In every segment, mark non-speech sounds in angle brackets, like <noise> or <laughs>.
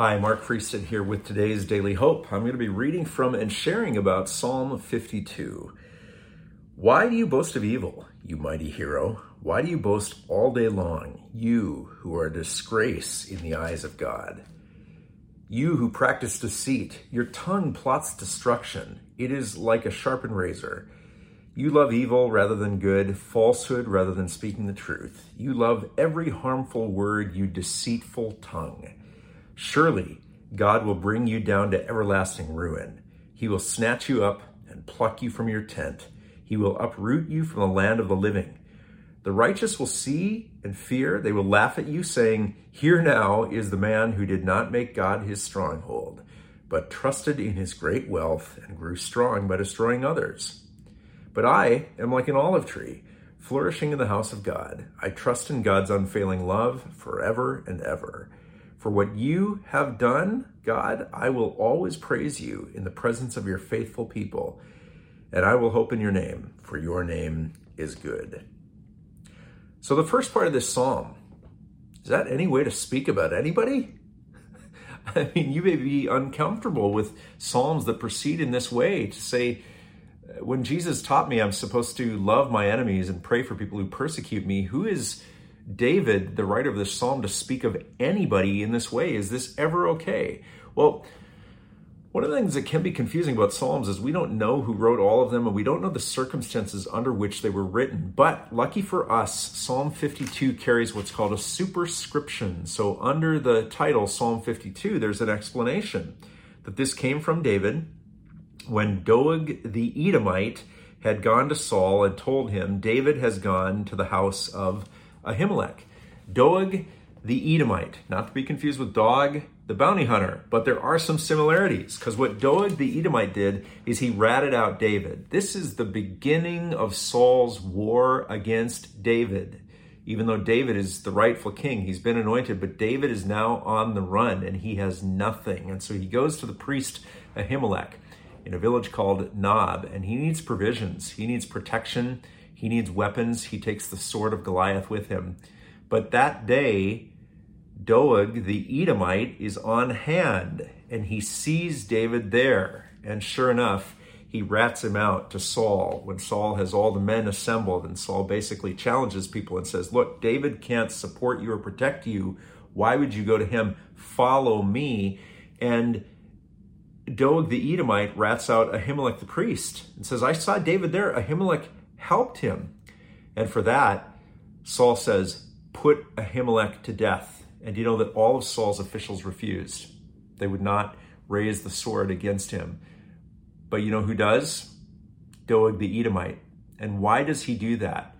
Hi, Mark Friestad here with today's Daily Hope. I'm going to be reading from and sharing about Psalm 52. Why do you boast of evil, you mighty hero? Why do you boast all day long, you who are a disgrace in the eyes of God? You who practice deceit, your tongue plots destruction. It is like a sharpened razor. You love evil rather than good, falsehood rather than speaking the truth. You love every harmful word, you deceitful tongue. Surely God will bring you down to everlasting ruin. He will snatch you up and pluck you from your tent. He will uproot you from the land of the living. The righteous will see and fear. They will laugh at you, saying, Here now is the man who did not make God his stronghold, but trusted in his great wealth and grew strong by destroying others. But I am like an olive tree, flourishing in the house of God. I trust in God's unfailing love forever and ever. For what you have done, God, I will always praise you in the presence of your faithful people, and I will hope in your name, for your name is good. So, the first part of this psalm, is that any way to speak about anybody? <laughs> I mean, you may be uncomfortable with psalms that proceed in this way to say, when Jesus taught me I'm supposed to love my enemies and pray for people who persecute me, who is David, the writer of this psalm, to speak of anybody in this way? Is this ever okay? Well, one of the things that can be confusing about Psalms is we don't know who wrote all of them and we don't know the circumstances under which they were written. But lucky for us, Psalm 52 carries what's called a superscription. So under the title Psalm 52, there's an explanation that this came from David when Doeg the Edomite had gone to Saul and told him, David has gone to the house of Ahimelech. Doeg the Edomite, not to be confused with Dog the bounty hunter, but there are some similarities because what Doeg the Edomite did is he ratted out David. This is the beginning of Saul's war against David. Even though David is the rightful king, he's been anointed, but David is now on the run and he has nothing. And so he goes to the priest Ahimelech in a village called Nob and he needs provisions, he needs protection, he needs weapons. He takes the sword of Goliath with him. But that day, Doeg the Edomite is on hand and he sees David there. And sure enough, he rats him out to Saul when Saul has all the men assembled. And Saul basically challenges people and says, Look, David can't support you or protect you. Why would you go to him? Follow me. And Doeg the Edomite rats out Ahimelech the priest and says, I saw David there. Ahimelech helped him. And for that, Saul says, Put Ahimelech to death. And you know that all of Saul's officials refused. They would not raise the sword against him. But you know who does? Doeg the Edomite. And why does he do that?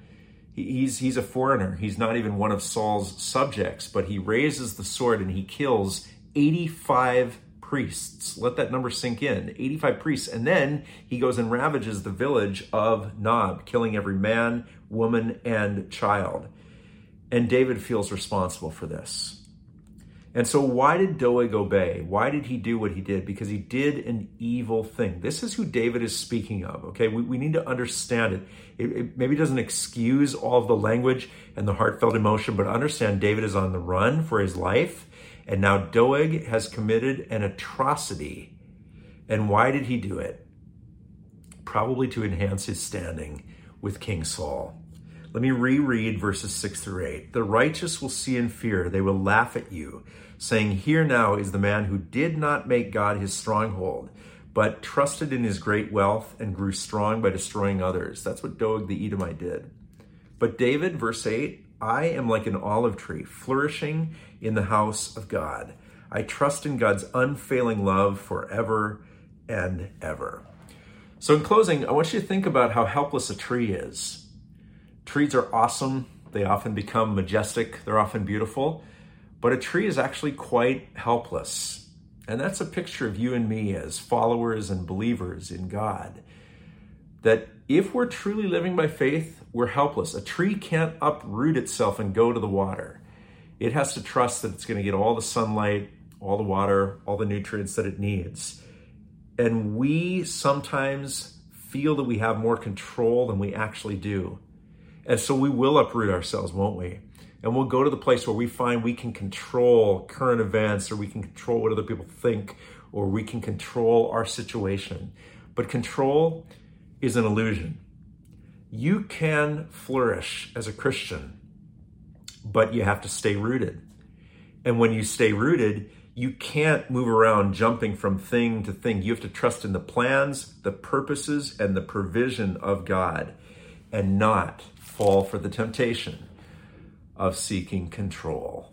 He's, he's a foreigner. He's not even one of Saul's subjects, but he raises the sword and he kills 85 priests. Let that number sink in 85 priests. And then he goes and ravages the village of Nob, killing every man, woman, and child. And David feels responsible for this. And so, why did Doeg obey? Why did he do what he did? Because he did an evil thing. This is who David is speaking of, okay? We, we need to understand it. it. It maybe doesn't excuse all of the language and the heartfelt emotion, but understand David is on the run for his life. And now Doeg has committed an atrocity. And why did he do it? Probably to enhance his standing with King Saul. Let me reread verses 6 through 8. The righteous will see and fear, they will laugh at you, saying, Here now is the man who did not make God his stronghold, but trusted in his great wealth and grew strong by destroying others. That's what Doeg the Edomite did. But David, verse 8, I am like an olive tree flourishing in the house of God. I trust in God's unfailing love forever and ever. So, in closing, I want you to think about how helpless a tree is. Trees are awesome. They often become majestic. They're often beautiful. But a tree is actually quite helpless. And that's a picture of you and me as followers and believers in God. That if we're truly living by faith, we're helpless. A tree can't uproot itself and go to the water. It has to trust that it's going to get all the sunlight, all the water, all the nutrients that it needs. And we sometimes feel that we have more control than we actually do. And so we will uproot ourselves, won't we? And we'll go to the place where we find we can control current events or we can control what other people think or we can control our situation. But control is an illusion. You can flourish as a Christian, but you have to stay rooted. And when you stay rooted, you can't move around jumping from thing to thing. You have to trust in the plans, the purposes, and the provision of God and not fall for the temptation of seeking control.